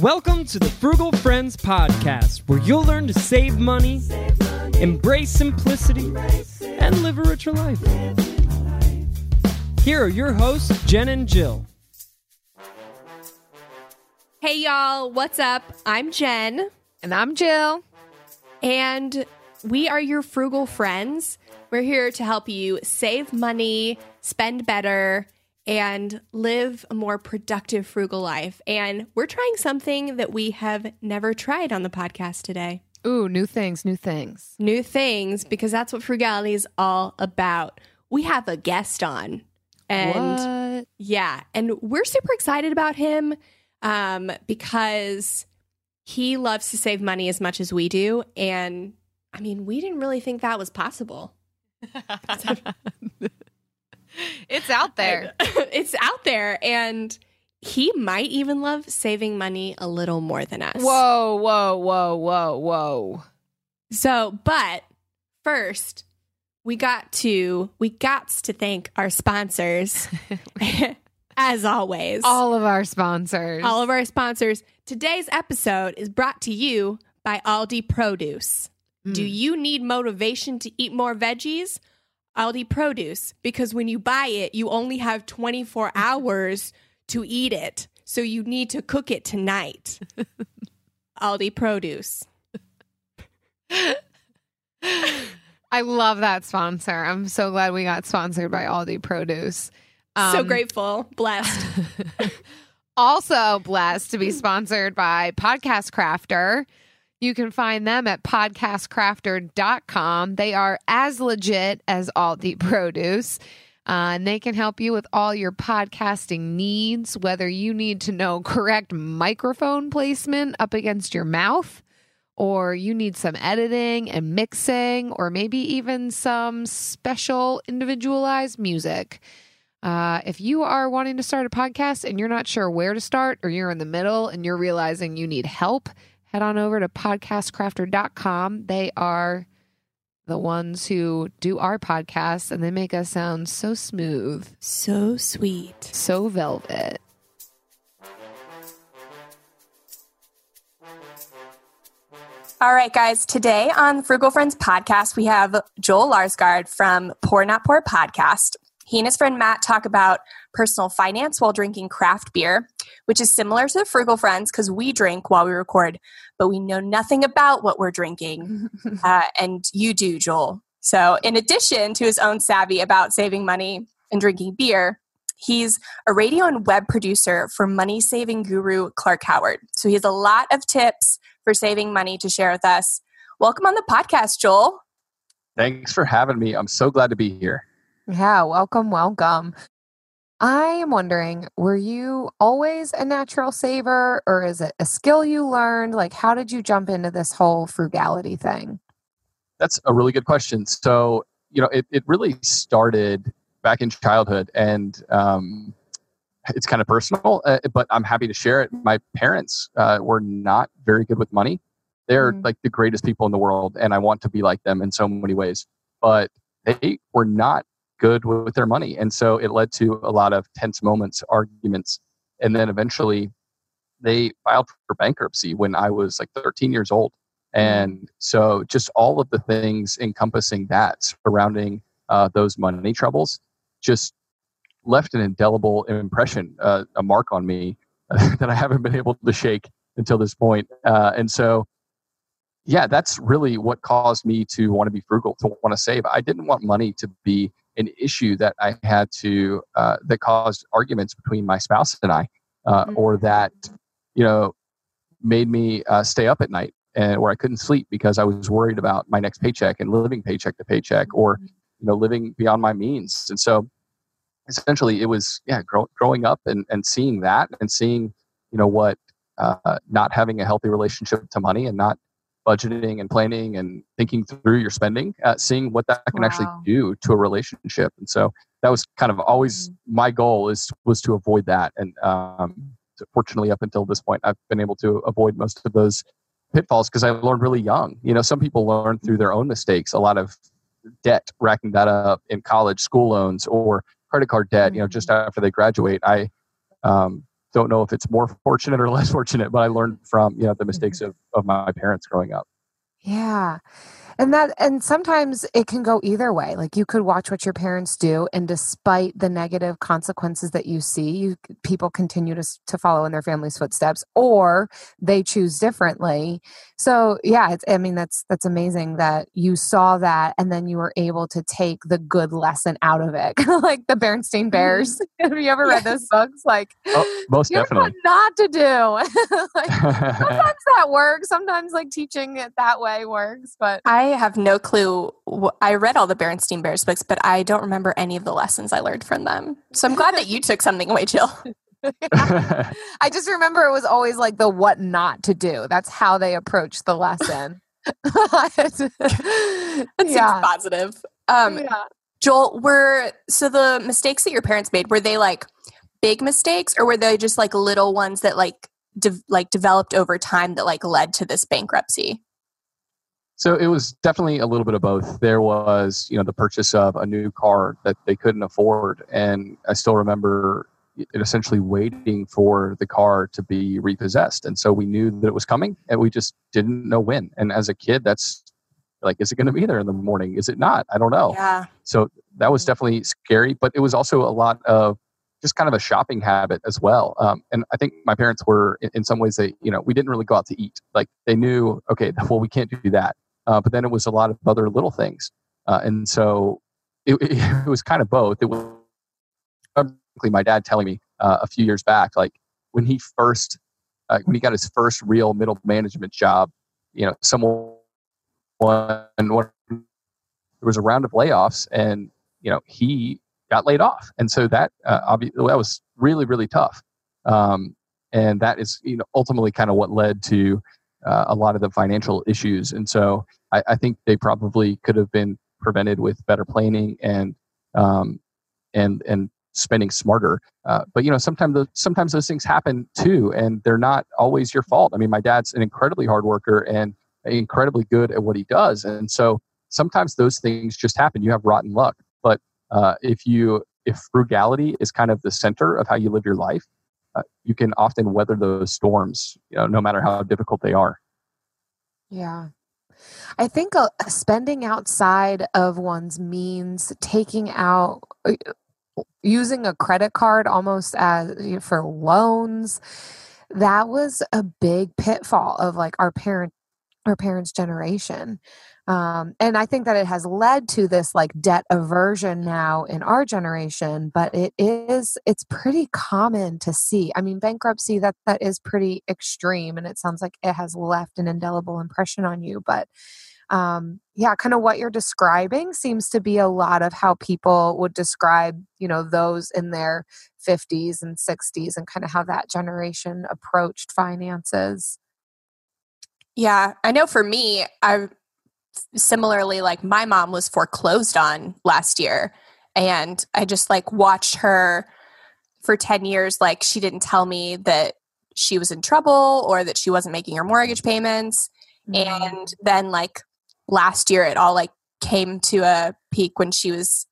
Welcome to the Frugal Friends podcast, where you'll learn to save money, embrace simplicity, and live a richer life. Here are your hosts, Jen and Jill. Hey, y'all, what's up? I'm Jen, And I'm Jill. and we are your frugal friends. We're here to help you save money, spend better, and live a more productive, frugal life. And we're trying something that we have never tried on the podcast today. Ooh, new things, new things. New things, because that's what frugality is all about. We have a guest on. And what? Yeah, and we're super excited about him um, because he loves to save money as much as we do, and I mean, we didn't really think that was possible. It's out there. it's out there, and he might even love saving money a little more than us. Whoa, whoa, whoa, whoa, whoa. So, but first, we got to we got to thank our sponsors, as always. All of our sponsors. all of our sponsors. Today's episode is brought to you by Aldi Produce. Do mm. you need motivation to eat more veggies? Aldi Produce, because when you buy it, you only have 24 hours to eat it. So you need to cook it tonight. Aldi Produce. I love that sponsor. I'm so glad we got sponsored by Aldi Produce. so Um, grateful, blessed. Also blessed to be sponsored by Podcast Crafter. You can find them at podcastcrafter.com. They are as legit as Aldi Produce. Uh, and they can help you with all your podcasting needs, whether you need to know correct microphone placement up against your mouth, or you need some editing and mixing, or maybe even some special individualized music. Uh, if you are wanting to start a podcast and you're not sure where to start, or you're in the middle and you're realizing you need help, head on over to podcastcrafter.com. They are the ones who do our podcast and they make us sound so smooth, so sweet. so velvet. All right, guys. Today on Frugal Friends podcast, we have Joel Larsgaard from Poor Not Poor podcast. He and his friend Matt talk about personal finance while drinking craft beer, which is similar to the Frugal Friends because we drink while we record, but we know nothing about what we're drinking. uh, and you do, Joel. So, in addition to his own savvy about saving money and drinking beer, he's a radio and web producer for money saving guru Clark Howard. So, he has a lot of tips for saving money to share with us. Welcome on the podcast, Joel. Thanks for having me. I'm so glad to be here. Yeah, welcome, welcome. I am wondering, were you always a natural saver or is it a skill you learned? Like, how did you jump into this whole frugality thing? That's a really good question. So, you know, it, it really started back in childhood and um, it's kind of personal, uh, but I'm happy to share it. My parents uh, were not very good with money. They're Mm. like the greatest people in the world, and I want to be like them in so many ways. But they were not good with their money. And so it led to a lot of tense moments, arguments. And then eventually they filed for bankruptcy when I was like 13 years old. And so, just all of the things encompassing that, surrounding uh, those money troubles, just left an indelible impression, uh, a mark on me that I haven't been able to shake until this point. Uh, and so, yeah, that's really what caused me to want to be frugal, to want to save. I didn't want money to be an issue that I had to uh, that caused arguments between my spouse and I, uh, mm-hmm. or that you know made me uh, stay up at night and where I couldn't sleep because I was worried about my next paycheck and living paycheck to paycheck, or mm-hmm. you know living beyond my means. And so, essentially, it was yeah, grow, growing up and and seeing that and seeing you know what uh, not having a healthy relationship to money and not budgeting and planning and thinking through your spending, uh, seeing what that can wow. actually do to a relationship. And so that was kind of always mm-hmm. my goal is was to avoid that. And um, fortunately, up until this point, I've been able to avoid most of those pitfalls because I learned really young. You know, some people learn through their own mistakes. A lot of debt, racking that up in college, school loans, or credit card debt. You know, just mm-hmm. after they graduate, I um, don't know if it's more fortunate or less fortunate, but I learned from you know the mistakes mm-hmm. of, of my parents growing up. Yeah and that and sometimes it can go either way. Like you could watch what your parents do and despite the negative consequences that you see you people continue to, to follow in their family's footsteps or they choose differently. So yeah it's i mean that's that's amazing that you saw that and then you were able to take the good lesson out of it like the Berenstain mm-hmm. Bears have you ever read those books? Like oh, most definitely. not to do? Like, sometimes that works sometimes like teaching it that way works but i I have no clue. I read all the Berenstain Bears books, but I don't remember any of the lessons I learned from them. So I'm glad that you took something away, Jill. I just remember it was always like the what not to do. That's how they approach the lesson. that seems yeah. positive. Um, yeah. Joel, were so the mistakes that your parents made were they like big mistakes, or were they just like little ones that like de- like developed over time that like led to this bankruptcy? So it was definitely a little bit of both. There was, you know, the purchase of a new car that they couldn't afford, and I still remember essentially waiting for the car to be repossessed. And so we knew that it was coming, and we just didn't know when. And as a kid, that's like, is it going to be there in the morning? Is it not? I don't know. Yeah. So that was definitely scary, but it was also a lot of just kind of a shopping habit as well. Um, and I think my parents were, in, in some ways, they, you know, we didn't really go out to eat. Like they knew, okay, well, we can't do that. Uh, but then it was a lot of other little things. Uh, and so it, it, was kind of both. It was my dad telling me uh, a few years back, like when he first, when he got his first real middle management job, you know, someone, one, there was a round of layoffs and, you know, he got laid off. And so that, uh, obviously, that was really, really tough. Um, and that is, you know, ultimately kind of what led to uh, a lot of the financial issues. And so I, I, think they probably could have been prevented with better planning and um, and and spending smarter. Uh, but you know, sometimes the, sometimes those things happen too, and they're not always your fault. I mean, my dad's an incredibly hard worker and incredibly good at what he does, and so sometimes those things just happen. You have rotten luck. But uh, if you if frugality is kind of the center of how you live your life, uh, you can often weather those storms, you know, no matter how difficult they are. Yeah. I think uh, spending outside of one's means, taking out, uh, using a credit card almost as for loans, that was a big pitfall of like our parent, our parents' generation. Um, and I think that it has led to this like debt aversion now in our generation, but it is it's pretty common to see. I mean, bankruptcy that that is pretty extreme, and it sounds like it has left an indelible impression on you. But um, yeah, kind of what you're describing seems to be a lot of how people would describe, you know, those in their 50s and 60s, and kind of how that generation approached finances. Yeah, I know for me, I similarly like my mom was foreclosed on last year and i just like watched her for 10 years like she didn't tell me that she was in trouble or that she wasn't making her mortgage payments mm-hmm. and then like last year it all like came to a peak when she was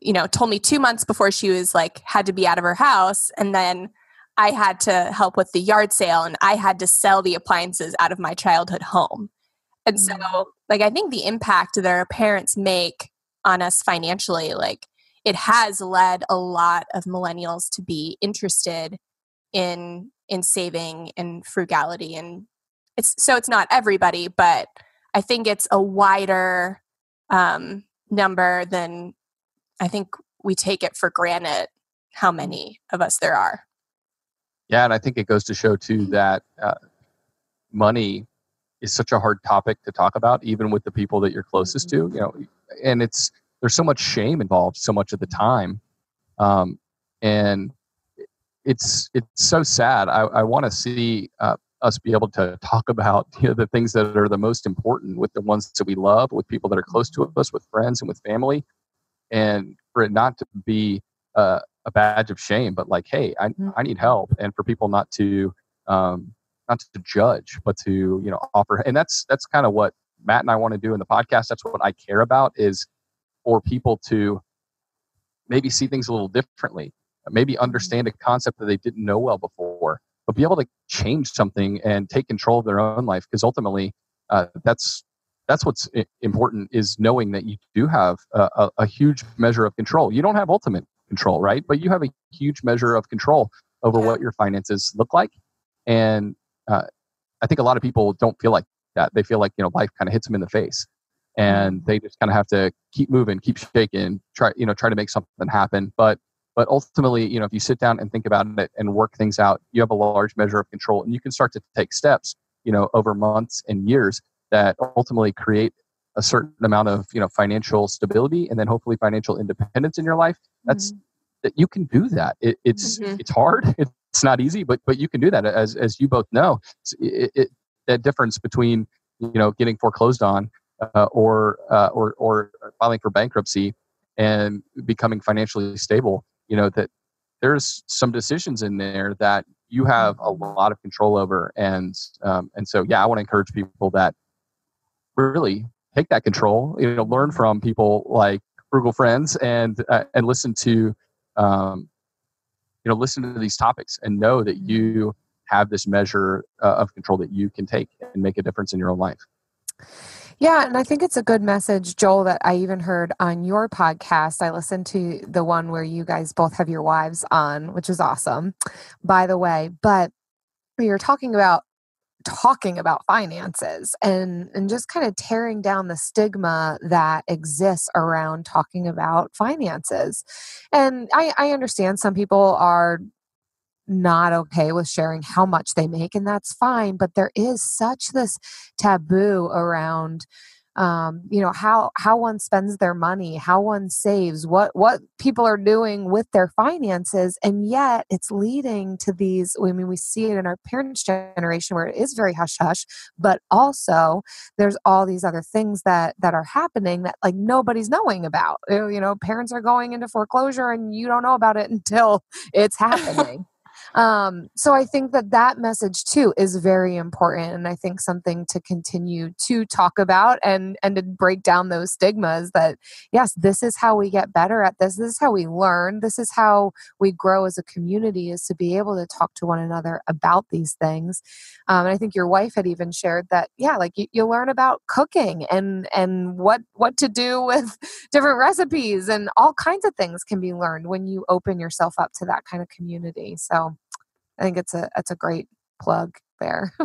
you know told me 2 months before she was like had to be out of her house and then I had to help with the yard sale and I had to sell the appliances out of my childhood home And so, like, I think the impact that our parents make on us financially, like, it has led a lot of millennials to be interested in in saving and frugality. And it's so it's not everybody but i think it's a wider um, number than i think we take it for granted how many of us there are. Yeah, and I think it goes to show too that uh, money is such a hard topic to talk about, even with the people that you're closest to. You know, and it's there's so much shame involved, so much of the time, um, and it's it's so sad. I, I want to see uh, us be able to talk about you know the things that are the most important with the ones that we love, with people that are close to us, with friends and with family, and for it not to be uh, a badge of shame, but like, hey, I, I need help, and for people not to um, not to judge, but to you know offer. And that's that's kind of what Matt and I want to do in the podcast. That's what I care about is for people to maybe see things a little differently, maybe understand a concept that they didn't know well before, but be able to change something and take control of their own life. Because ultimately, uh, that's that's what's important is knowing that you do have a, a, a huge measure of control. You don't have ultimate control, right? But you have a huge measure of control over what your finances look like. And uh, I think a lot of people don't feel like that. They feel like you know life kind of hits them in the face, and they just kind of have to keep moving, keep shaking, try you know try to make something happen. But but ultimately, you know, if you sit down and think about it and work things out, you have a large measure of control, and you can start to take steps, you know, over months and years that ultimately create a certain amount of you know financial stability and then hopefully financial independence in your life. That's that you can do that. It, it's Mhm. it's hard. It's not easy, but but you can do that as as you both know. It, it, that difference between you know getting foreclosed on uh, or uh, or or filing for bankruptcy and becoming financially stable. You know that there's some decisions in there that you have a lot of control over, and um, and so yeah, I want to encourage people that really take that control. You know, learn from people like frugal friends and uh, and listen to um, you know listen to these topics and know that you have this measure uh, of control that you can take and make a difference in your own life. Yeah, and I think it's a good message, Joel, that I even heard on your podcast. I listened to the one where you guys both have your wives on, which is awesome, by the way. But you're talking about talking about finances and and just kind of tearing down the stigma that exists around talking about finances. And I, I understand some people are not okay with sharing how much they make and that's fine but there is such this taboo around um, you know how how one spends their money how one saves what what people are doing with their finances. And yet it's leading to these i mean we see it in our parents generation where it is very hush hush but also there's all these other things that that are happening that like nobody's knowing about. You you know parents are going into foreclosure and you don't know about it until it's happening um, so I think that that message too is very important, and I think something to continue to talk about and and to break down those stigmas. That yes, this is how we get better at this. This is how we learn. This is how we grow as a community. Is to be able to talk to one another about these things. Um, and I think your wife had even shared that yeah, like you, you learn about cooking and and what what to do with different recipes and all kinds of things can be learned when you open yourself up to that kind of community. So I think it's a it's a great plug there.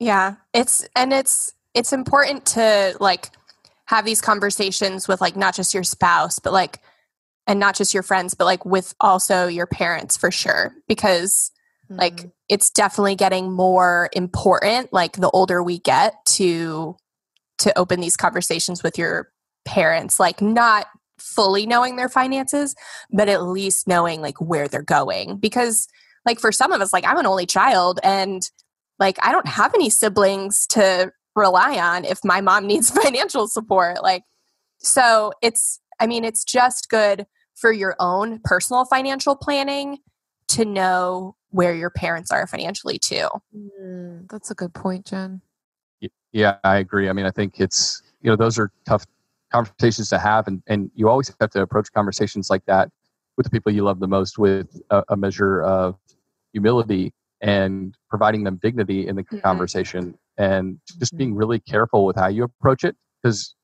Yeah, it's and it's it's important to like have these conversations with like not just your spouse, but like and not just your friends, but like with also your parents for sure because like mm-hmm. it's definitely getting more important like the older we get to to open these conversations with your parents like not fully knowing their finances but at least knowing like where they're going because like for some of us like i'm an only child and like i don't have any siblings to rely on if my mom needs financial support like so it's i mean it's just good for your own personal financial planning to know where your parents are financially too Mm, that's a good point, Jen. Yeah, I agree. I mean, I think it's you know those are tough conversations to have, and and you always have to approach conversations like that with the people you love the most with a, a measure of humility and providing them dignity in the Mhm. conversation. and just being really careful with how you approach it because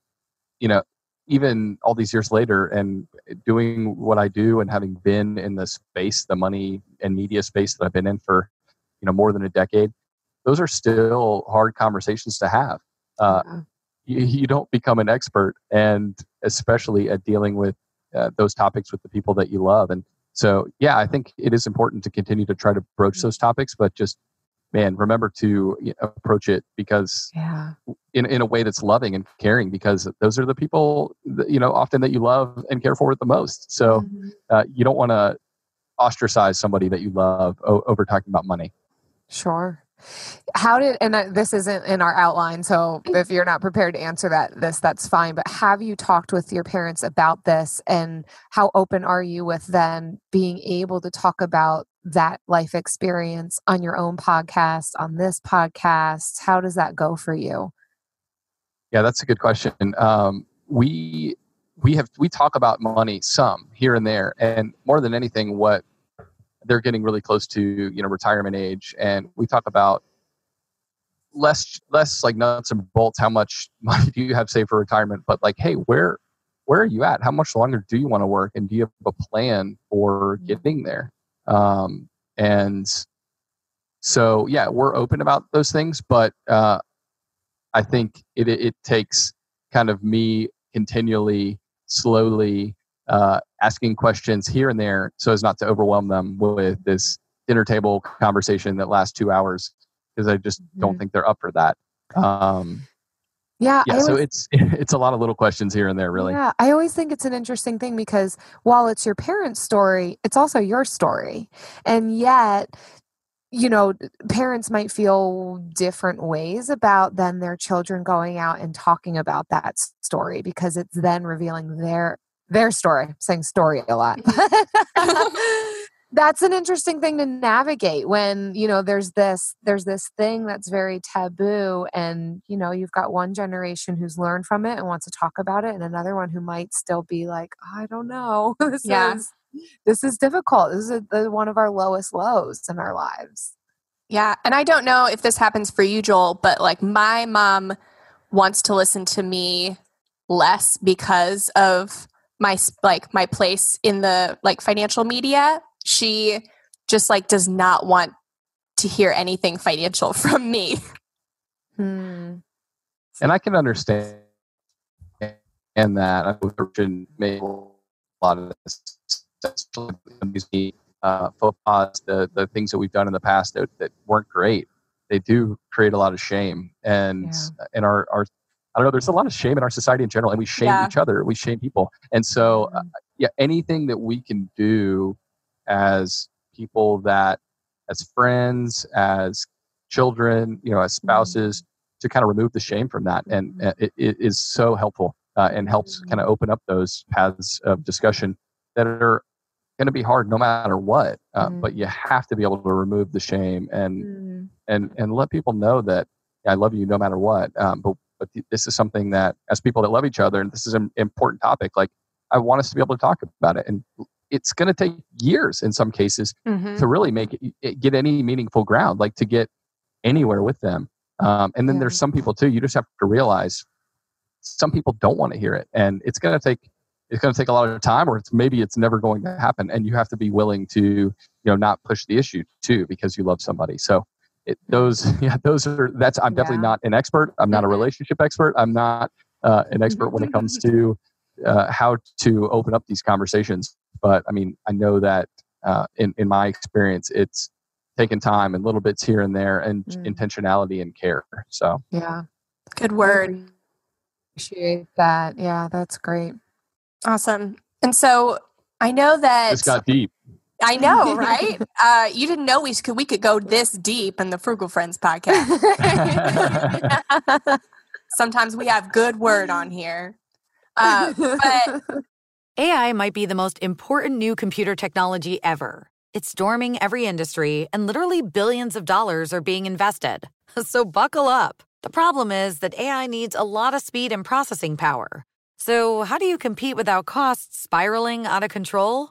you know even all these years later and doing what i do and having been in the space the money and media space that i've been in for you know more than a decade those are still hard conversations to have uh, yeah. you, you, don't become an expert and especially at dealing with uh, those topics with the people that you love and so yeah i think it is important to continue to try to broach mm. those topics but just man, remember to approach it because yeah. in, in a way that's loving and caring because those are the people, that, you know, often that you love and care for the most. So mm-hmm. uh, you don't want to ostracize somebody that you love o- over talking about money. Sure. How did and uh, this isn't in our outline, so if you're not prepared to answer that, this that's fine. But have you talked with your parents about this, and how open are you with them being able to talk about that life experience on your own podcast, on this podcast? How does that go for you? Yeah, that's a good question. Um, we we have we talk about money some here and there, and more than anything, what they're getting really close to you know retirement age, and we talk about less less like nuts and bolts. How much money do you have saved for retirement? But like, hey, where where are you at? How much longer do you want to work, and do you have a plan for mm-hmm. getting there? Um, and so, yeah, we're open about those things, but uh, I think it, it takes kind of me continually, slowly uh, asking questions here and there so as not to overwhelm them with this dinner table conversation that lasts two hours because I just mm-hmm. don't think they're up for that. Um, yeah. Yeah. so it's it's a lot of little questions here and there, really. Yeah. I always think it's an interesting thing because while it's your parents' story, it's also your story. And yet, you know, parents might feel different ways about then their children going out and talking about that story because it's then revealing their their story. I'm saying story a lot. Mm-hmm. that's an interesting thing to navigate when you know there's this there's this thing that's very taboo and you know you've got one generation who's learned from it and wants to talk about it and another one who might still be like i don't know this yeah. is this is difficult this is a, one of our lowest lows in our lives yeah and i don't know if this happens for you joel but like my mom wants to listen to me less because of my like my place in the like financial media she just like does not want to hear anything financial from me. Hmm. And I can understand and that I would make a lot of this uh, faux pas, the, the things that we've done in the past that, that weren't great. They do create a lot of shame. And yeah. in our, our, I don't know, there's a lot of shame in our society in general, and we shame yeah. each other, we shame people. And so, uh, yeah, anything that we can do as people that as friends as children you know as mm-hmm. spouses mm-hmm. to kind of remove the shame from that and mm-hmm. it, it is so helpful uh, and helps mm-hmm. kind of open up those paths of discussion that are going to be hard no matter what uh, mm-hmm. but you have to be able to remove the shame and mm-hmm. and and let people know that i love you no matter what um, but but this is something that as people that love each other and this is an important topic like i want us to be able to talk about it and it's going to take years in some cases mm-hmm. to really make it, it, get any meaningful ground, like to get anywhere with them. Um, and then yeah. there's some people too. You just have to realize some people don't want to hear it, and it's going to take it's going to take a lot of time, or it's maybe it's never going to happen. And you have to be willing to you know not push the issue too because you love somebody. So it, those yeah those are that's I'm definitely yeah. not an expert. I'm not a relationship expert. I'm not uh, an expert when it comes to uh, how to open up these conversations. But I mean, I know that uh, in in my experience, it's taking time and little bits here and there, and mm. intentionality and care. So yeah, good word. Appreciate that. Yeah, that's great. Awesome. And so I know that this got deep. I know, right? uh, you didn't know we could we could go this deep in the Frugal Friends podcast. Sometimes we have good word on here. Uh, but AI might be the most important new computer technology ever. It's storming every industry, and literally billions of dollars are being invested. So buckle up. The problem is that AI needs a lot of speed and processing power. So, how do you compete without costs spiraling out of control?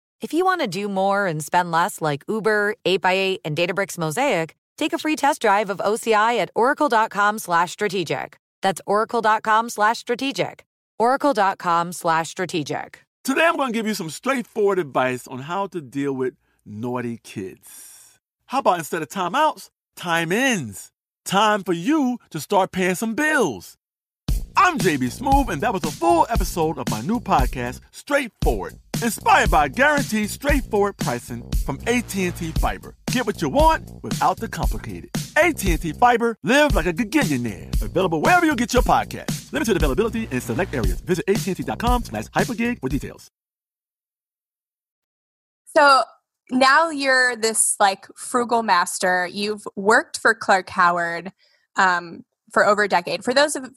If you want to do more and spend less like Uber, 8x8, and Databricks Mosaic, take a free test drive of OCI at oracle.com slash strategic. That's oracle.com slash strategic. oracle.com slash strategic. Today, I'm going to give you some straightforward advice on how to deal with naughty kids. How about instead of timeouts, time ins? Time for you to start paying some bills. I'm JB Smoove, and that was a full episode of my new podcast, Straightforward, inspired by guaranteed straightforward pricing from AT&T Fiber. Get what you want without the complicated. AT&T Fiber, live like a gigillionaire. Available wherever you get your podcast. Limited availability in select areas. Visit AT&T.com slash hypergig for details. So now you're this like frugal master. You've worked for Clark Howard um, for over a decade. For those of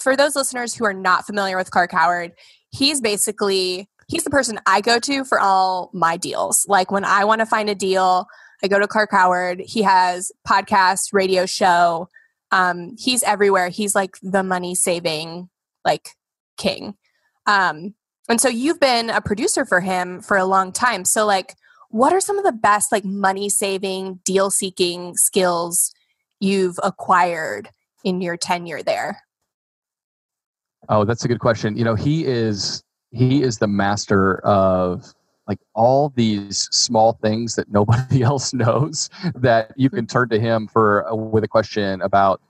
for those listeners who are not familiar with Clark Howard, he's basically he's the person I go to for all my deals. Like when I want to find a deal, I go to Clark Howard. He has podcast, radio show. Um, he's everywhere. He's like the money saving like king. Um, and so you've been a producer for him for a long time. So like what are some of the best like money saving, deal seeking skills you've acquired in your tenure there? Oh, that's a good question. You know, he is he is the master of like all these small things that nobody else knows that you can turn to him for with a question about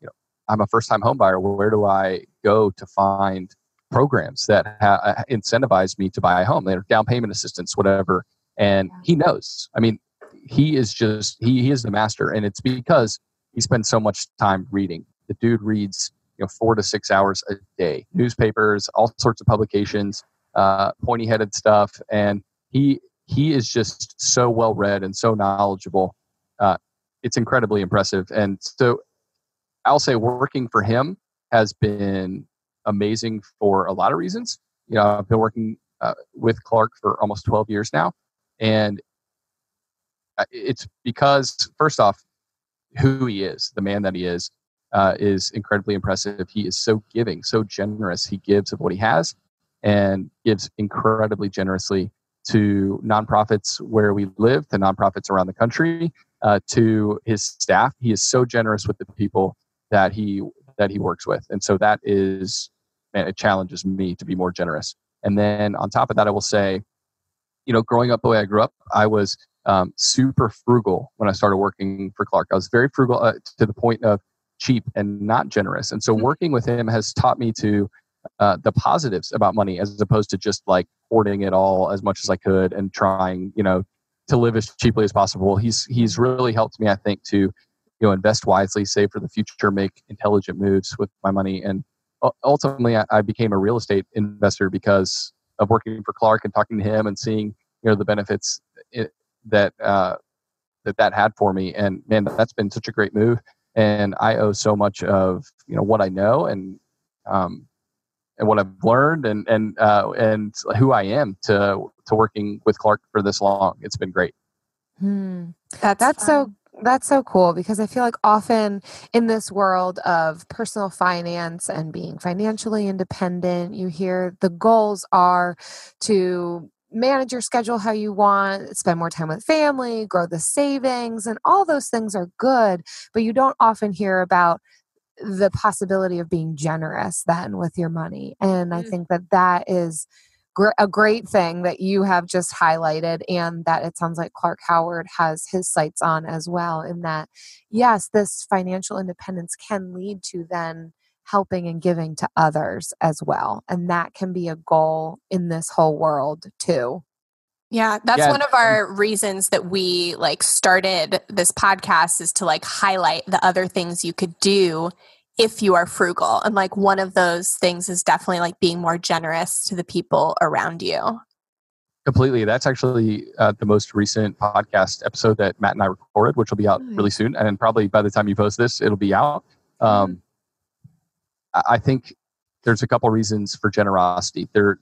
you know i'm a first time home buyer. Where do i go to find programs that ha- uh, incentivize me to buy a home? They're down payment assistance whatever. And he knows. I mean he is just he, he is the master. And it's because he spends so much time reading. The dude reads you know four to six hours a day. Newspapers all sorts of publications uh, pointy headed stuff and he he is just so well read and so knowledgeable. Uh, it's incredibly impressive. And so i'll say working for him has been amazing for a lot of reasons. You know i've been working uh, with clark for almost 12 years now and uh, it's because first off who he is the man that he is uh, is incredibly impressive. He is so giving, so generous. He gives of what he has and gives incredibly generously to nonprofits where we live, to nonprofits around the country, uh, to his staff. He is so generous with the people that he that he works with, and so that is man, it challenges me to be more generous. And then on top of that, I will say, you know, growing up the way I grew up, I was um, super frugal when I started working for Clark. I was very frugal uh, to the point of cheap and not generous. And so mm-hmm. working with him has taught me to uh, the positives about money as opposed to just like hoarding it all as much as I could and trying, you know, to live as cheaply as possible. He's he's really helped me, I think, to you know invest wisely, save for the future, make intelligent moves with my money, and ultimately, I, I became a real estate investor because of working for Clark and talking to him and seeing you know the benefits it, that uh, that that had for me. And man, that's been such a great move and I owe so much of you know what I know and um, and what I've learned and and uh, and who I am to to working with Clark for this long. It's been great. Hmm. That's that's so that's so cool because I feel like often in this world of personal finance and being financially independent, you hear the goals are to manage your schedule how you want, spend more time with family, grow the savings, and all those things are good, but you don't often hear about the possibility of being generous then with your money. And I mm. think that that is gr- a great thing that you have just highlighted and that it sounds like Clark Howard has his sights on as well in that yes, this financial independence can lead to then helping and giving to others as well. And that can be a goal in this whole world too. Yeah, that's yeah. one of our reasons that we like started this podcast is to like highlight the other things you could do if you are frugal. And like one of those things is definitely like being more generous to the people around you. Completely. That's actually uh, the most recent podcast episode that Matt and I recorded, which will be out really soon. And then probably by the time you post this, it'll be out. Um, I think there's a couple reasons for generosity there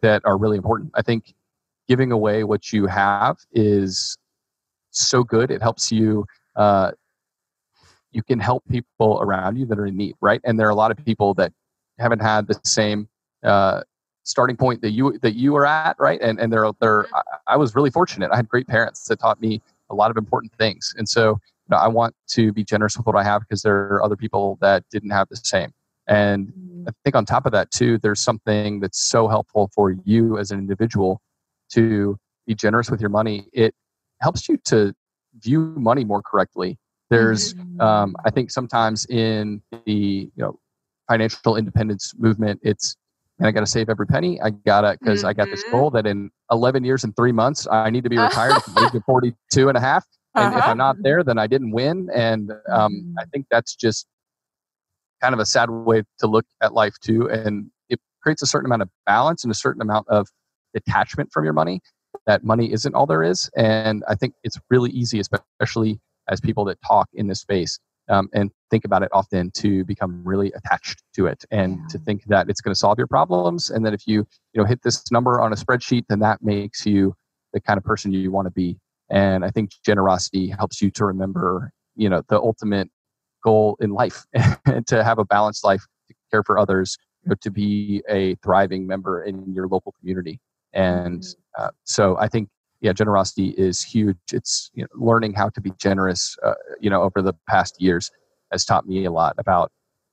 that are really important. I think giving away what you have is so good. It helps you. Uh, you can help people around you that are in need, right? And there are a lot of people that haven't had the same uh, starting point that you that you are at, right? And and they're they're. I, I was really fortunate. I had great parents that taught me a lot of important things, and so know, I want to be generous with what I have because there are other people that didn't have the same. And mm. I think on top of that too, there's something that's so helpful for you as an individual to be generous with your money. It helps you to view money more correctly. There's, mm-hmm. um, I think, sometimes in the you know financial independence movement, it's and I got to save every penny. I gotta because I got this mm-hmm. goal that in 11 years and three months I need to be retired at the age of 42 and a half. And if Uh-huh. I'm not there, then I didn't win. And um, I think that's just kind of a sad way to look at life too. And it creates a certain amount of balance and a certain amount of detachment from your money. That money isn't all there is. And I think it's really easy, especially as people that talk in this space um, and think about it often, to become really attached to it and to think that it's going to solve your problems. And that if you you know hit this number on a spreadsheet, then that makes you the kind of person you want to be. And I think generosity helps you to remember, you know, the ultimate goal in life and to have a balanced life, to care for others, but to be a thriving member in your local community. And uh, so I think, yeah, generosity is huge. It's you know, learning how to be generous, uh, you know, over the past years has taught me a lot about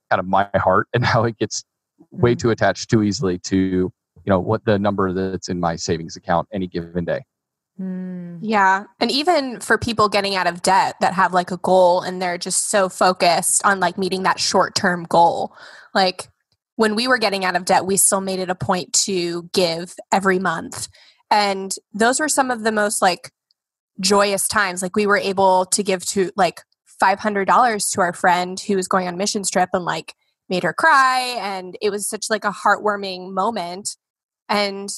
kind of my heart and how it gets way too attached too easily to, you know, what the number that's in my savings account any given day. Mm. Yeah. And even for people getting out of debt that have like a goal and they're just so focused on like meeting that short term goal. Like when we were getting out of debt, we still made it a point to give every month. And those were some of the most like joyous times. Like we were able to give to like $500 to our friend who was going on a missions trip and like made her cry. And it was such like a heartwarming moment. And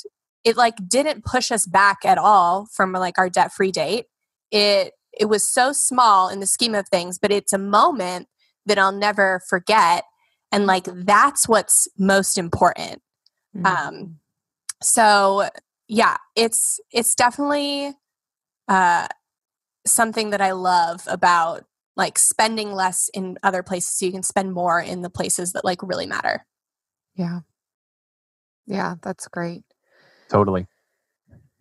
it like didn't push us back at all from like our debt free date. It it was so small in the scheme of things, but it's a moment that I'll never forget. And like that's what's most important. Um so yeah, it's it's definitely uh something that I love about like spending less in other places so you can spend more in the places that like really matter. Yeah. Yeah, that's great. Totally.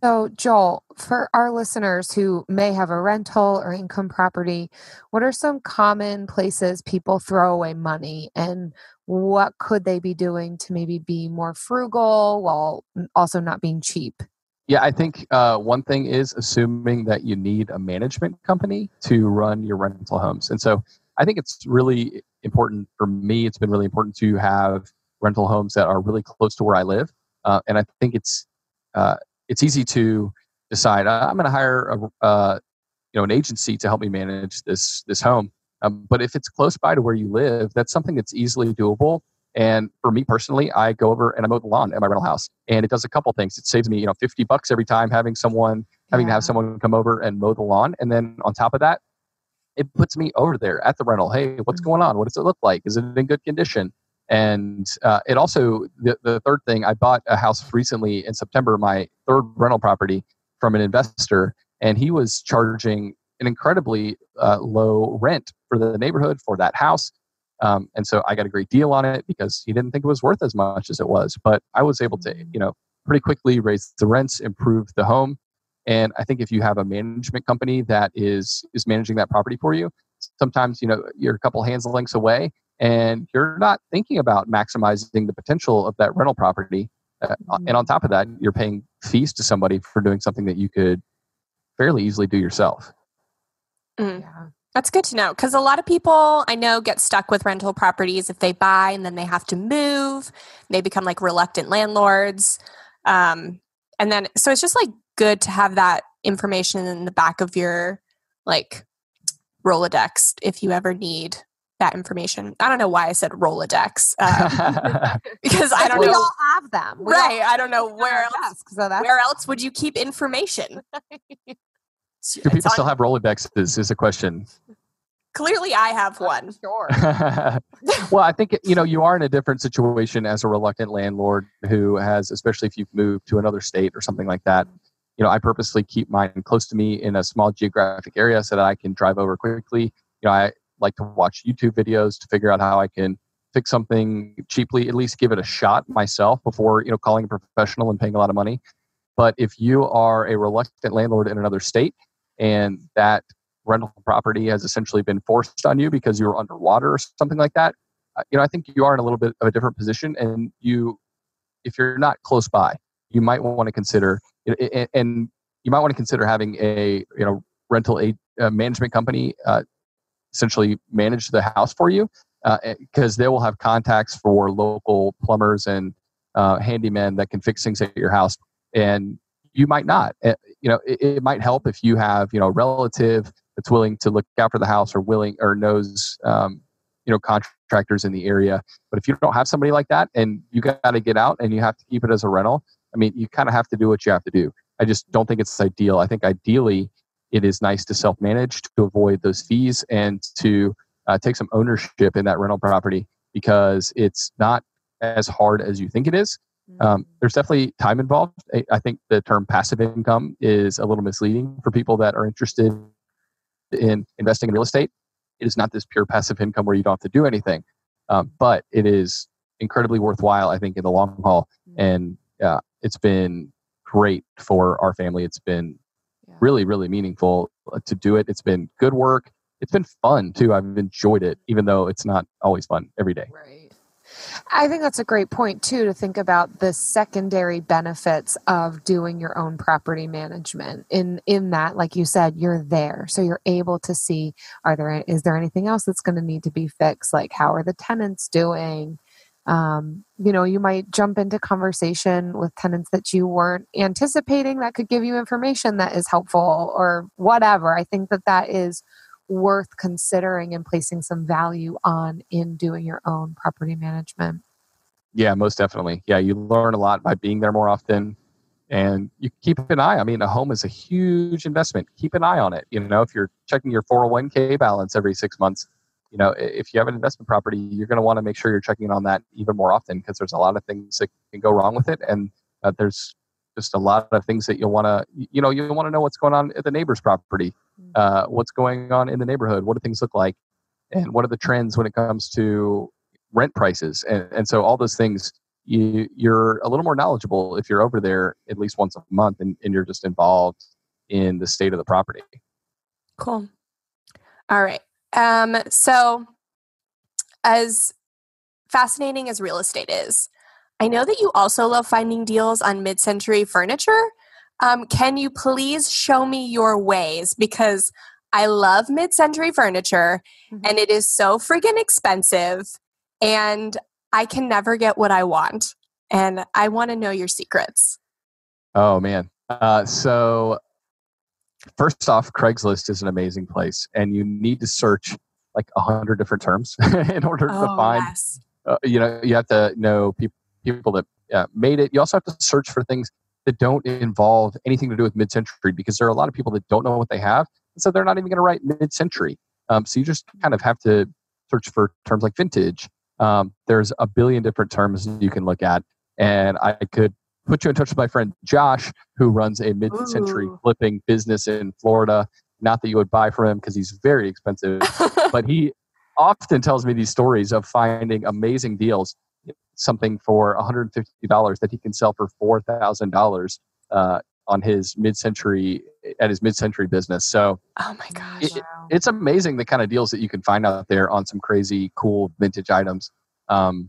So, Joel, for our listeners who may have a rental or income property, what are some common places people throw away money and what could they be doing to maybe be more frugal while also not being cheap? Yeah, I think uh, one thing is assuming that you need a management company to run your rental homes. And so I think it's really important for me, it's been really important to have rental homes that are really close to where I live. Uh, and I think it's uh, it's easy to decide I'm going to hire a, uh, you know an agency to help me manage this this home. Um, but if it's close by to where you live, that's something that's easily doable. And for me personally, I go over and I mow the lawn at my rental house, and it does a couple things. It saves me, you know, fifty bucks every time having someone having to have someone come over and mow the lawn, and then on top of that, it puts me over there at the rental. Hey, what's going on? What does it look like? Is it in good condition? And uh, it also the, the third thing, I bought a house recently in September, my third rental property from an investor, and he was charging an incredibly uh, low rent for the neighborhood for that house. Um, and so I got a great deal on it because he didn't think it was worth as much as it was. But I was able to, you know, pretty quickly raise the rents, improve the home. And I think if you have a management company that is is managing that property for you, sometimes you know you're a couple hands lengths away, and you're not thinking about maximizing the potential of that rental property. Uh, And on top of that, you're paying fees to somebody for doing something that you could fairly easily do yourself. Mm. That's good to know because a lot of people I know get stuck with rental properties if they buy and then they have to move. They become like reluctant landlords. Um, and then, so it's just like good to have that information in the back of your like Rolodex if you ever need that information. I don't know why I said Rolodex um, because I don't we know. all have them. We all right. I don't know where else. desks, so that's Where else would you keep information? Do people still have Rolodexes? Is a question. Clearly, I have one. Sure. well, I think you know you are in a different situation as a reluctant landlord who has, especially if you've moved to another state or something like that. You know, I purposely keep mine close to me in a small geographic area so that I can drive over quickly. You know, I like to watch YouTube videos to figure out how I can fix something cheaply, at least give it a shot myself before you know calling a professional and paying a lot of money. But if you are a reluctant landlord in another state and that rental property has essentially been forced on you because you were underwater or something like that, uh, you know, I think you are in a little bit of a different position. And you, if you're not close by, you might want to consider, and you might want to consider having a, you know, rental a, a management company uh, essentially manage the house for you because uh, they will have contacts for local plumbers and uh, handymen that can fix things at your house. And you might not uh, you know it, it, might help if you have you know a relative that's willing to look after the house or willing or knows um, you know contractors in the area. But if you don't have somebody like that and you got to get out and you have to keep it as a rental i mean you kind of have to do what you have to do. I just don't think it's ideal. I think ideally it is nice to self-manage to avoid those fees and to uh, take some ownership in that rental property because it's not as hard as you think it is. Um, mm-hmm. there's definitely time involved. I, I, think the term passive income is a little misleading for people that are interested in investing in real estate. It is not this pure passive income where you don't have to do anything, um, but it is incredibly worthwhile, I think, in the long haul. Mm-hmm. And uh, it's been great for our family. It's been. Really, really meaningful uh, to do it. It's been good work it's been fun too. I've enjoyed it, even though it's not always fun every day. Right. I think that's a great point too to think about the secondary benefits of doing your own property management. In in that, like you said, you're there, so you're able to see are there is there anything else that's going to need to be fixed? Like how are the tenants doing? Um, you know, you might jump into conversation with tenants that you weren't anticipating that could give you information that is helpful or whatever. I think that that is worth considering and placing some value on in doing your own property management. Yeah, most definitely. Yeah, you learn a lot by being there more often and you keep an eye. I mean, a home is a huge investment. Keep an eye on it. You know, if you're checking your 401k balance every six months, you know, if you have an investment property, you're going to want to make sure you're checking on that even more often because there's a lot of things that can go wrong with it. And uh, there's just a lot of things that you'll want to, you know, you want to know what's going on at the neighbor's property uh, what's going on in the neighborhood, what do things look like, and what are the trends when it comes to rent prices, and, and so all those things. You, you're a little more knowledgeable if you're over there at least once a month and, and you're just involved in the state of the property. Cool. All right. Um, so, as fascinating as real estate is, I know that you also love finding deals on mid century furniture. Um, can you please show me your ways? Because I love mid century furniture mm-hmm. and it is so friggin' expensive and I can never get what I want. And I want to know your secrets. Oh, man. Uh, so, first off, Craigslist is an amazing place and you need to search like a hundred different terms in order oh, to find, yes. uh, you know, you have to know people, people that uh, made it. You also have to search for things that don't involve anything to do with mid-century because there are a lot of people that don't know what they have and so they're not even going to write mid-century um, so you just kind of have to search for terms like vintage um, there's a billion different terms you can look at and i could put you in touch with my friend josh who runs a mid-century flipping business in florida not that you would buy from him because he's very expensive but he often tells me these stories of finding amazing deals something for $150 that he can sell for $4,000 uh, on his mid-century at his mid-century business. So, oh my gosh, it, wow. it's amazing the kind of deals that you can find out there on some crazy, cool vintage items. Um,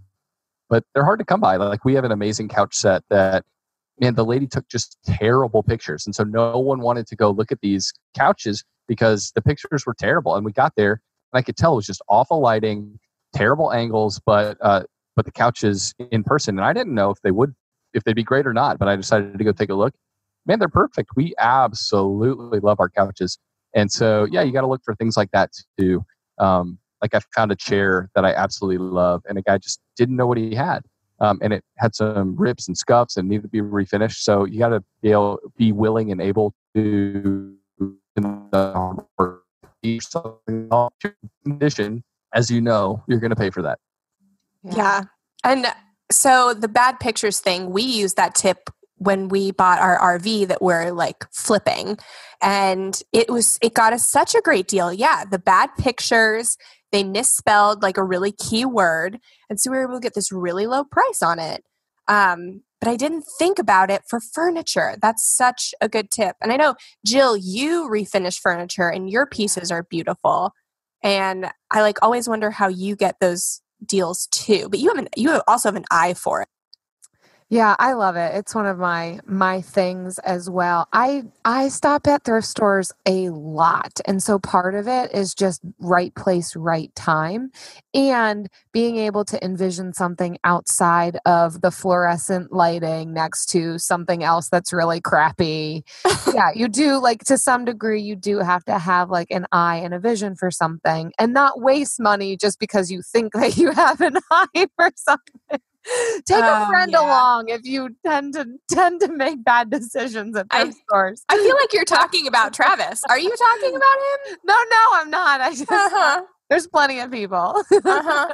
but they're hard to come by. Like we have an amazing couch set that, man, the lady took just terrible pictures, and so no one wanted to go look at these couches because the pictures were terrible. And we got there, and I could tell it was just awful lighting, terrible angles, but uh, but the couches in person. And I didn't know if they would, if they'd be great or not, but I decided to go take a look. Man, they're perfect. We absolutely love our couches. And so, yeah, you got to look for things like that too. Um, like I found a chair that I absolutely love, and a guy just didn't know what he had. Um, and it had some rips and scuffs and needed to be refinished. So you got to be able, be willing and able to condition, as you know, you're going to pay for that. Yeah. And so the bad pictures thing, we use that tip when we bought our RV that we're like flipping. And it was it got us such a great deal. Yeah, the bad pictures, they misspelled like a really key word. And so we were able to get this really low price on it. Um, but I didn't think about it for furniture. That's such a good tip. And I know, Jill, you refinish furniture and your pieces are beautiful. And I like always wonder how you get those deals too. But you have an you also have an eye for it. Yeah, I love it. It's one of my my things as well. I I stop at thrift stores a lot. And so part of it is just right place, right time and being able to envision something outside of the fluorescent lighting next to something else that's really crappy. yeah, you do like to some degree you do have to have like an eye and a vision for something and not waste money just because you think that you have an eye for something. Take a Oh, friend yeah. along if you tend to tend to make bad decisions at I- thrift stores. I feel like you're talking about Travis. Are you talking about him? No, no, I'm not. I just Uh-huh. there's plenty of people. Uh-huh.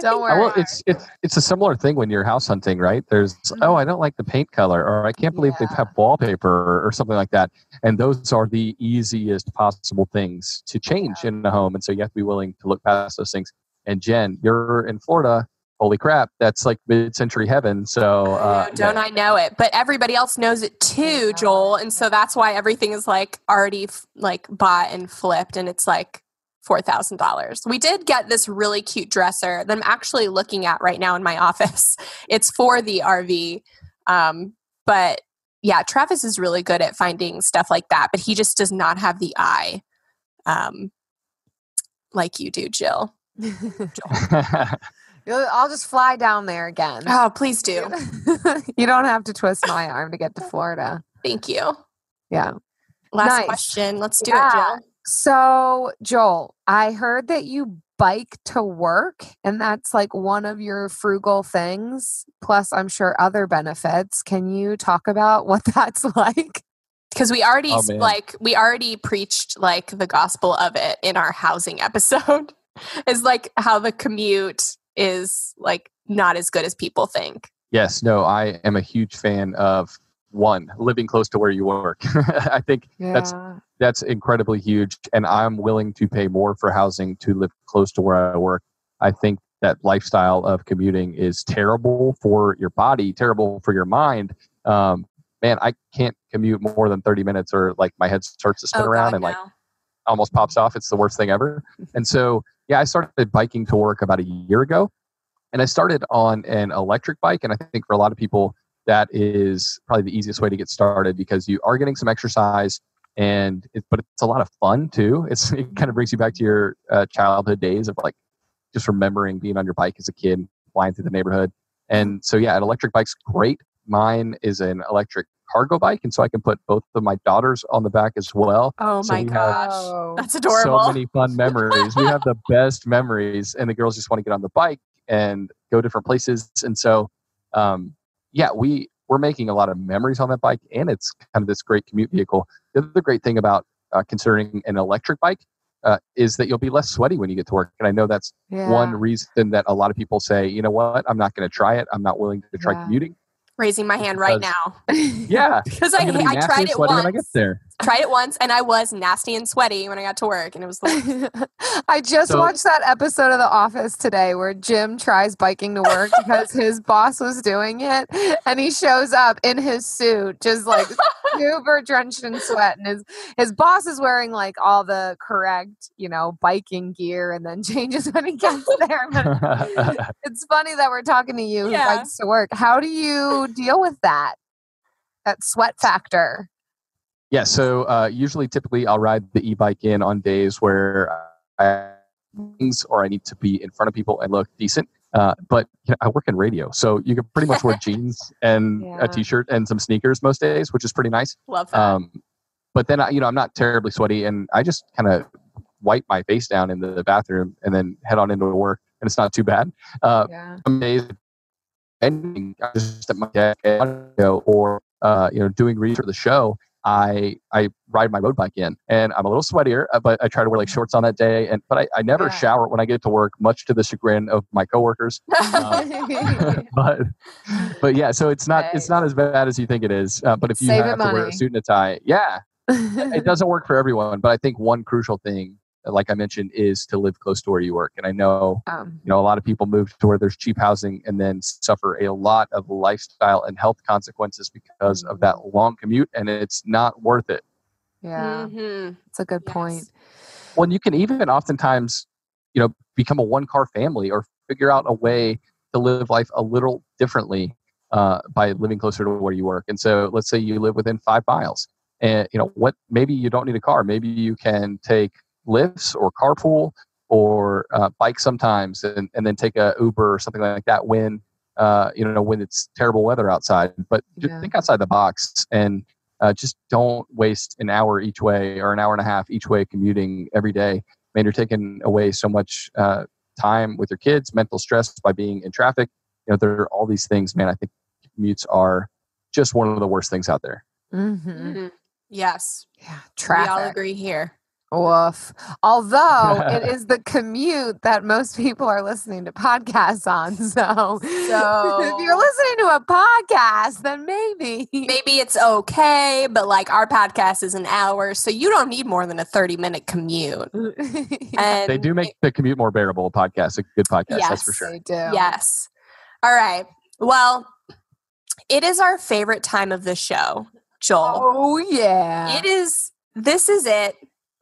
Don't Uh, worry. Well, it's it's it's a similar thing when you're house hunting, right? There's oh, I don't like the paint color, or I can't believe they Mm-hmm. Have wallpaper or, or something like that. And those are the easiest possible things to change in the home, and so you have to be willing to look past those things. And Jen, you're in Florida. Holy crap, that's like mid-century heaven. So uh, don't I know it? But everybody else knows it too, Joel. And so that's why everything is like already f- like bought and flipped, and it's like four thousand dollars. We did get this really cute dresser that I'm actually looking at right now in my office. It's for the RV, um, but yeah, Travis is really good at finding stuff like that, but he just does not have the eye, um, like you do, Jill. You'll- I'll just fly down there again. Oh, please do. you don't have to twist my arm to get to Florida. Thank you. Yeah. Last Nice. question. Let's do Yeah. it, Jill. So, Joel, I heard that you bike to work, and that's like one of your frugal things, plus, I'm sure other benefits. Can you talk about what that's like? because we already Oh, like we already preached like the gospel of it in our housing episode is like how the commute is like not as good as people think Yes, no, I am a huge fan of one living close to where you work. I think that's that's incredibly huge, and I'm willing to pay more for housing to live close to where I work. I think that lifestyle of commuting is terrible for your body, terrible for your mind. Um, man, I can't commute more than 30 minutes, or like my head starts to spin Oh, around and like almost pops off. It's the worst thing ever. And so, yeah, I started biking to work about a year ago. And I started on an electric bike. And I think for a lot of people, that is probably the easiest way to get started because you are getting some exercise and it, but it's a lot of fun too. It's, it kind of brings you back to your uh, childhood days of like just remembering being on your bike as a kid, flying through the neighborhood. And so, yeah, an electric bike's great. Mine is an electric cargo bike. And so I can put both of my daughters on the back as well. oh So my we gosh that's adorable So many fun memories. we have the best memories, and the girls just want to get on the bike and go different places. And so, um, yeah, we we're making a lot of memories on that bike, and it's kind of this great commute vehicle. The other great thing about uh, considering an electric bike uh, is that you'll be less sweaty when you get to work. And I know that's Yeah. one reason that a lot of people say, you know what, I'm not going to try it. I'm not willing to try Yeah. commuting. Raising my hand right now Yeah, because I, I'm be I tried it sweaty when I get once there. tried it once and I was nasty and sweaty when I got to work and it was the I just So- watched that episode of The Office today where Jim tries biking to work because his boss was doing it and he shows up in his suit, just like super drenched in sweat. And his, his boss is wearing like all the correct, you know, biking gear and then changes when he gets there. But it's funny that we're talking to you who Yeah. bikes to work. How do you deal with that? That sweat factor. Yeah, so uh, usually, typically, I'll ride the e-bike in on days where I things or I need to be in front of people and look decent. Uh, but you know, I work in radio, so you can pretty much wear jeans and Yeah. a t-shirt and some sneakers most days, which is pretty nice. love that Um, but then, I- you know, I'm not terribly sweaty, and I just kind of wipe my face down in the bathroom and then head on into work, and it's not too bad. Uh, Yeah. some days ending just at my desk or uh, you know doing research for the show I I ride my road bike in, and I'm a little sweatier, uh, but I try to wear like shorts on that day. And but I, I never Yeah. shower when I get to work, much to the chagrin of my coworkers. Uh, but but yeah, so it's not it's not as bad as you think it is. Uh, but if you Saving have to wear a suit and a tie, yeah, it doesn't work for everyone. But I think one crucial thing, like I mentioned, is to live close to where you work. And I know um, you know a lot of people move to where there's cheap housing and then suffer a lot of lifestyle and health consequences because of that long commute, and it's not worth it. yeah, Mhm. it's a good point. Yes. Well, and you can even oftentimes, you know, become a one car family or figure out a way to live life a little differently uh, by living closer to where you work. And so, let's say you live within five miles, and you know what? Maybe you don't need a car. Maybe you can take Lyfts or carpool or uh, bike sometimes, and, and then take a Uber or something like that when uh, you know when it's terrible weather outside. But just Yeah. think outside the box and uh, just don't waste an hour each way or an hour and a half each way commuting every day. Man, you're taking away so much uh, time with your kids, mental stress by being in traffic. You know, there are all these things, man. I think commutes are just one of the worst things out there. hmm Mhm. Yes. Yeah, traffic. We all agree here. Woof. Although it is the commute that most people are listening to podcasts on. So, if you're listening to a podcast, then maybe. Maybe it's okay, but like our podcast is an hour, so you don't need more than a 30 minute commute. And They do make the commute more bearable. a Podcast, a good podcast, that's for sure. They do. Yes. All right. Well, it is our favorite time of the show, Joel. Oh, yeah. It is, this is it.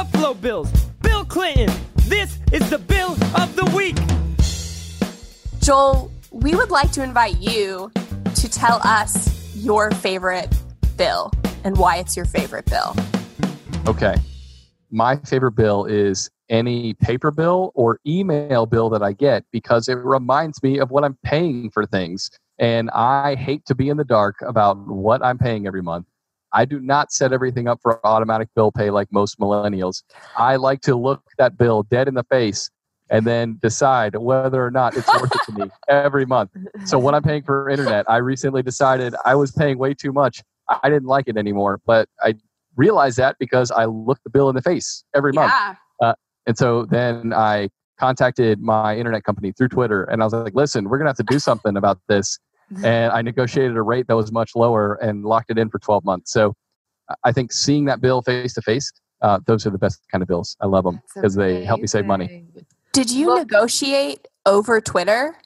Buffalo bills, Bill Clinton. This is the bill of the week. Joel, we would like to invite you to tell us your favorite bill and why it's your favorite bill. Okay. My favorite bill is any paper bill or email bill that I get because it reminds me of what I'm paying for things. And I hate to be in the dark about what I'm paying every month. I do not set everything up for automatic bill pay like most millennials. I like to look that bill dead in the face and then decide whether or not it's worth it to me every month. So when I'm paying for internet, I recently decided I was paying way too much. I didn't like it anymore, but I realized that because I looked the bill in the face every month. Yeah. Uh, and so then I contacted my internet company through Twitter and I was like, listen, we're going to have to do something about this. And I negotiated a rate that was much lower and locked it in for 12 months. So I- I think seeing that bill face to face, uh, those are the best kind of bills. I love them because they help me save money. Did you Look- negotiate over Twitter?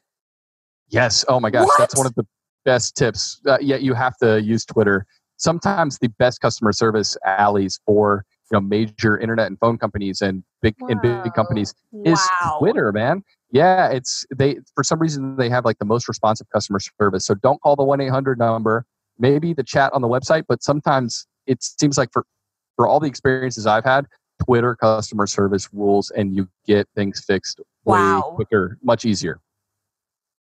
Yes. Oh my gosh. That's one of the best tips. Uh, yeah, you have to use Twitter. Sometimes the best customer service alleys for you know major internet and phone companies and big and big companies is wow. Twitter, man. Yeah, it's they for some reason they have like the most responsive customer service. So don't call the one eight hundred number. Maybe the chat on the website, but sometimes it seems like for for all the experiences I've had, Twitter customer service rules, and you get things fixed way Wow. quicker, much easier.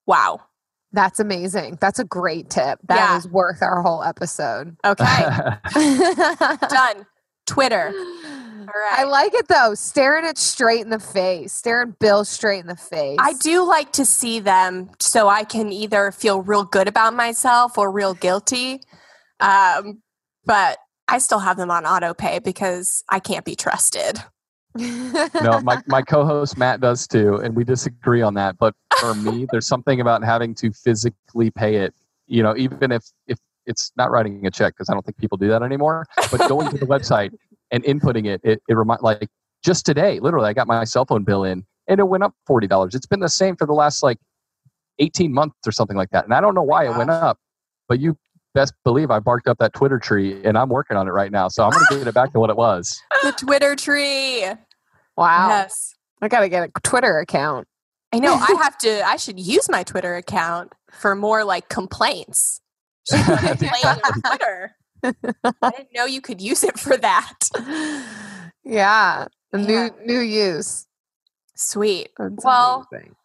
Wow. That's amazing. That's a great tip. That Yeah. is worth our whole episode. Okay. Done. Twitter. right. I like it though. Staring it straight in the face, staring Bill straight in the face. I do like to see them so I can either feel real good about myself or real guilty. Um, but I still have them on auto pay because I can't be trusted. no, my, my co-host Matt does too, and we disagree on that. But for me, there's something about having to physically pay it. You know, even if if it's not writing a check because I don't think people do that anymore. But going to the website and inputting it, it, it remind like just today, literally, I got my cell phone bill in, and it went up forty dollars. It's been the same for the last like eighteen months or something like that, and I don't know why it went up. But you best believe I barked up that Twitter tree, and I'm working on it right now. So I'm going to get it back to what it was. The Twitter tree. wow. Yes. I gotta get a Twitter account. I know I have to I should use my Twitter account for more like complaints. Should complain on Twitter. I didn't know you could use it for that. yeah, a new new use. Sweet. That's Well, amazing.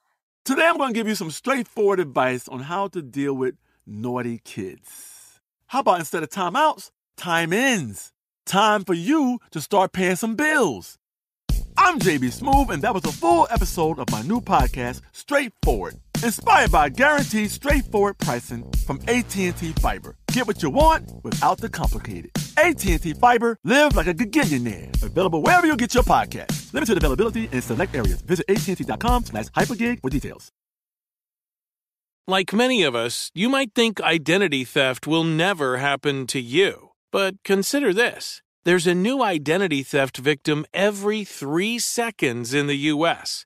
Today, I'm going to give you some straightforward advice on how to deal with naughty kids. How about instead of timeouts, time ins? Time for you to start paying some bills. I'm JB Smoove, and that was a full episode of my new podcast, Straightforward, inspired by guaranteed straightforward pricing from AT&T Fiber. Get what you want without the complicated. AT&T Fiber, live like a gigillionaire. Available wherever you get your podcast. Limited availability in select areas. Visit AT&T.com slash hypergig for details. Like many of us, you might think identity theft will never happen to you. But consider this there's a new identity theft victim every three seconds in the U.S.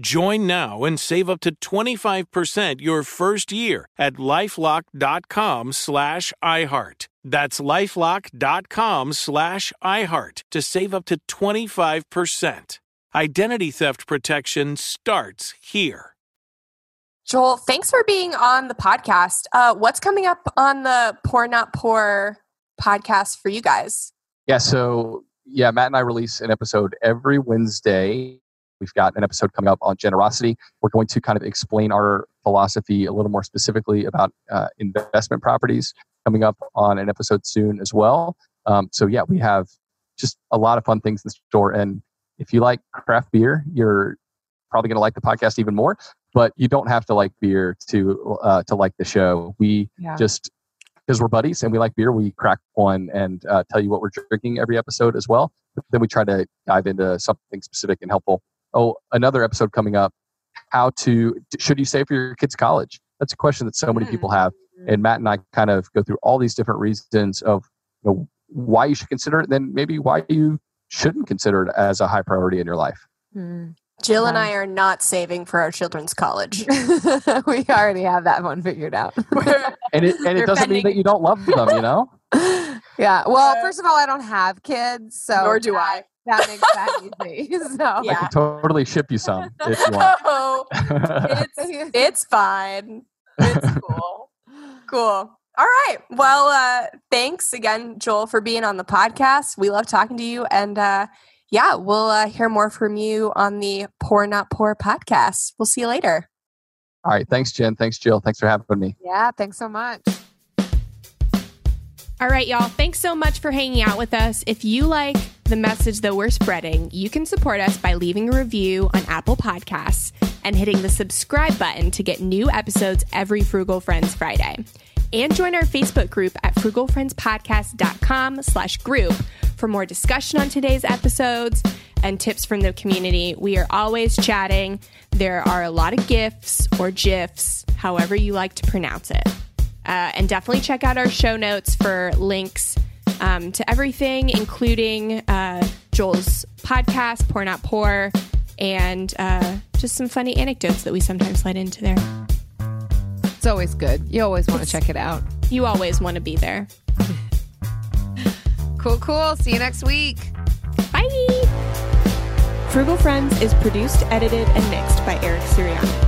Join now and save up to 25% your first year at lifelock.com slash iHeart. That's lifelock.com slash iHeart to save up to 25%. Identity theft protection starts here. Joel, thanks for being on the podcast. Uh, what's coming up on the Poor Not Poor podcast for you guys? Yeah, so yeah, Matt and I release an episode every Wednesday. We've got an episode coming up on generosity. We're going to kind of explain our philosophy a little more specifically about uh, investment properties coming up on an episode soon as well. Um, so yeah, we have just a lot of fun things in store. And if you like craft beer, you're probably going to like the podcast even more. But you don't have to like beer to uh, to like the show. We Yeah. just because we're buddies and we like beer, we crack one and uh, tell you what we're drinking every episode as well. But then we try to dive into something specific and helpful. Oh, another episode coming up: how to should you save for your kids' college? That's a question that so many people have, and Matt and I kind of go through all these different reasons of you know, why you should consider it, and then maybe why you shouldn't consider it as a high priority in your life. Hmm. Jill and I are not saving for our children's college. we already have that one figured out. And it and it doesn't mean that you don't love them, you know. yeah. Well, Uh, first of all, I don't have kids, so Nor do that, I. That makes that easy. So I can totally ship you some if you want. Oh, it's, it's fine. It's cool. Cool. All right. Well, uh, thanks again, Joel, for being on the podcast. We love talking to you. And uh, yeah, we'll uh, hear more from you on the Poor Not Poor podcast. We'll see you later. All right, thanks, Jen. Thanks, Jill. Thanks for having me. yeah. Thanks so much. All right, y'all. Thanks so much for hanging out with us. If you like the message that we're spreading, you can support us by leaving a review on Apple Podcasts and hitting the subscribe button to get new episodes every Frugal Friends Friday. And join our Facebook group at frugalfriendspodcast.com slash group for more discussion on today's episodes and tips from the community. We are always chatting. There are a lot of GIFs or GIFs, however you like to pronounce it. Uh, and definitely check out our show notes for links um, to everything, including uh, Joel's podcast, Pour Not Pour, and uh, just some funny anecdotes that we sometimes let into there. It's always good. You always want to check it out. You always want to be there. Cool, cool. See you next week. Bye! Frugal Friends is produced, edited, and mixed by Eric Sirianni.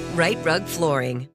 Rite Rug Flooring.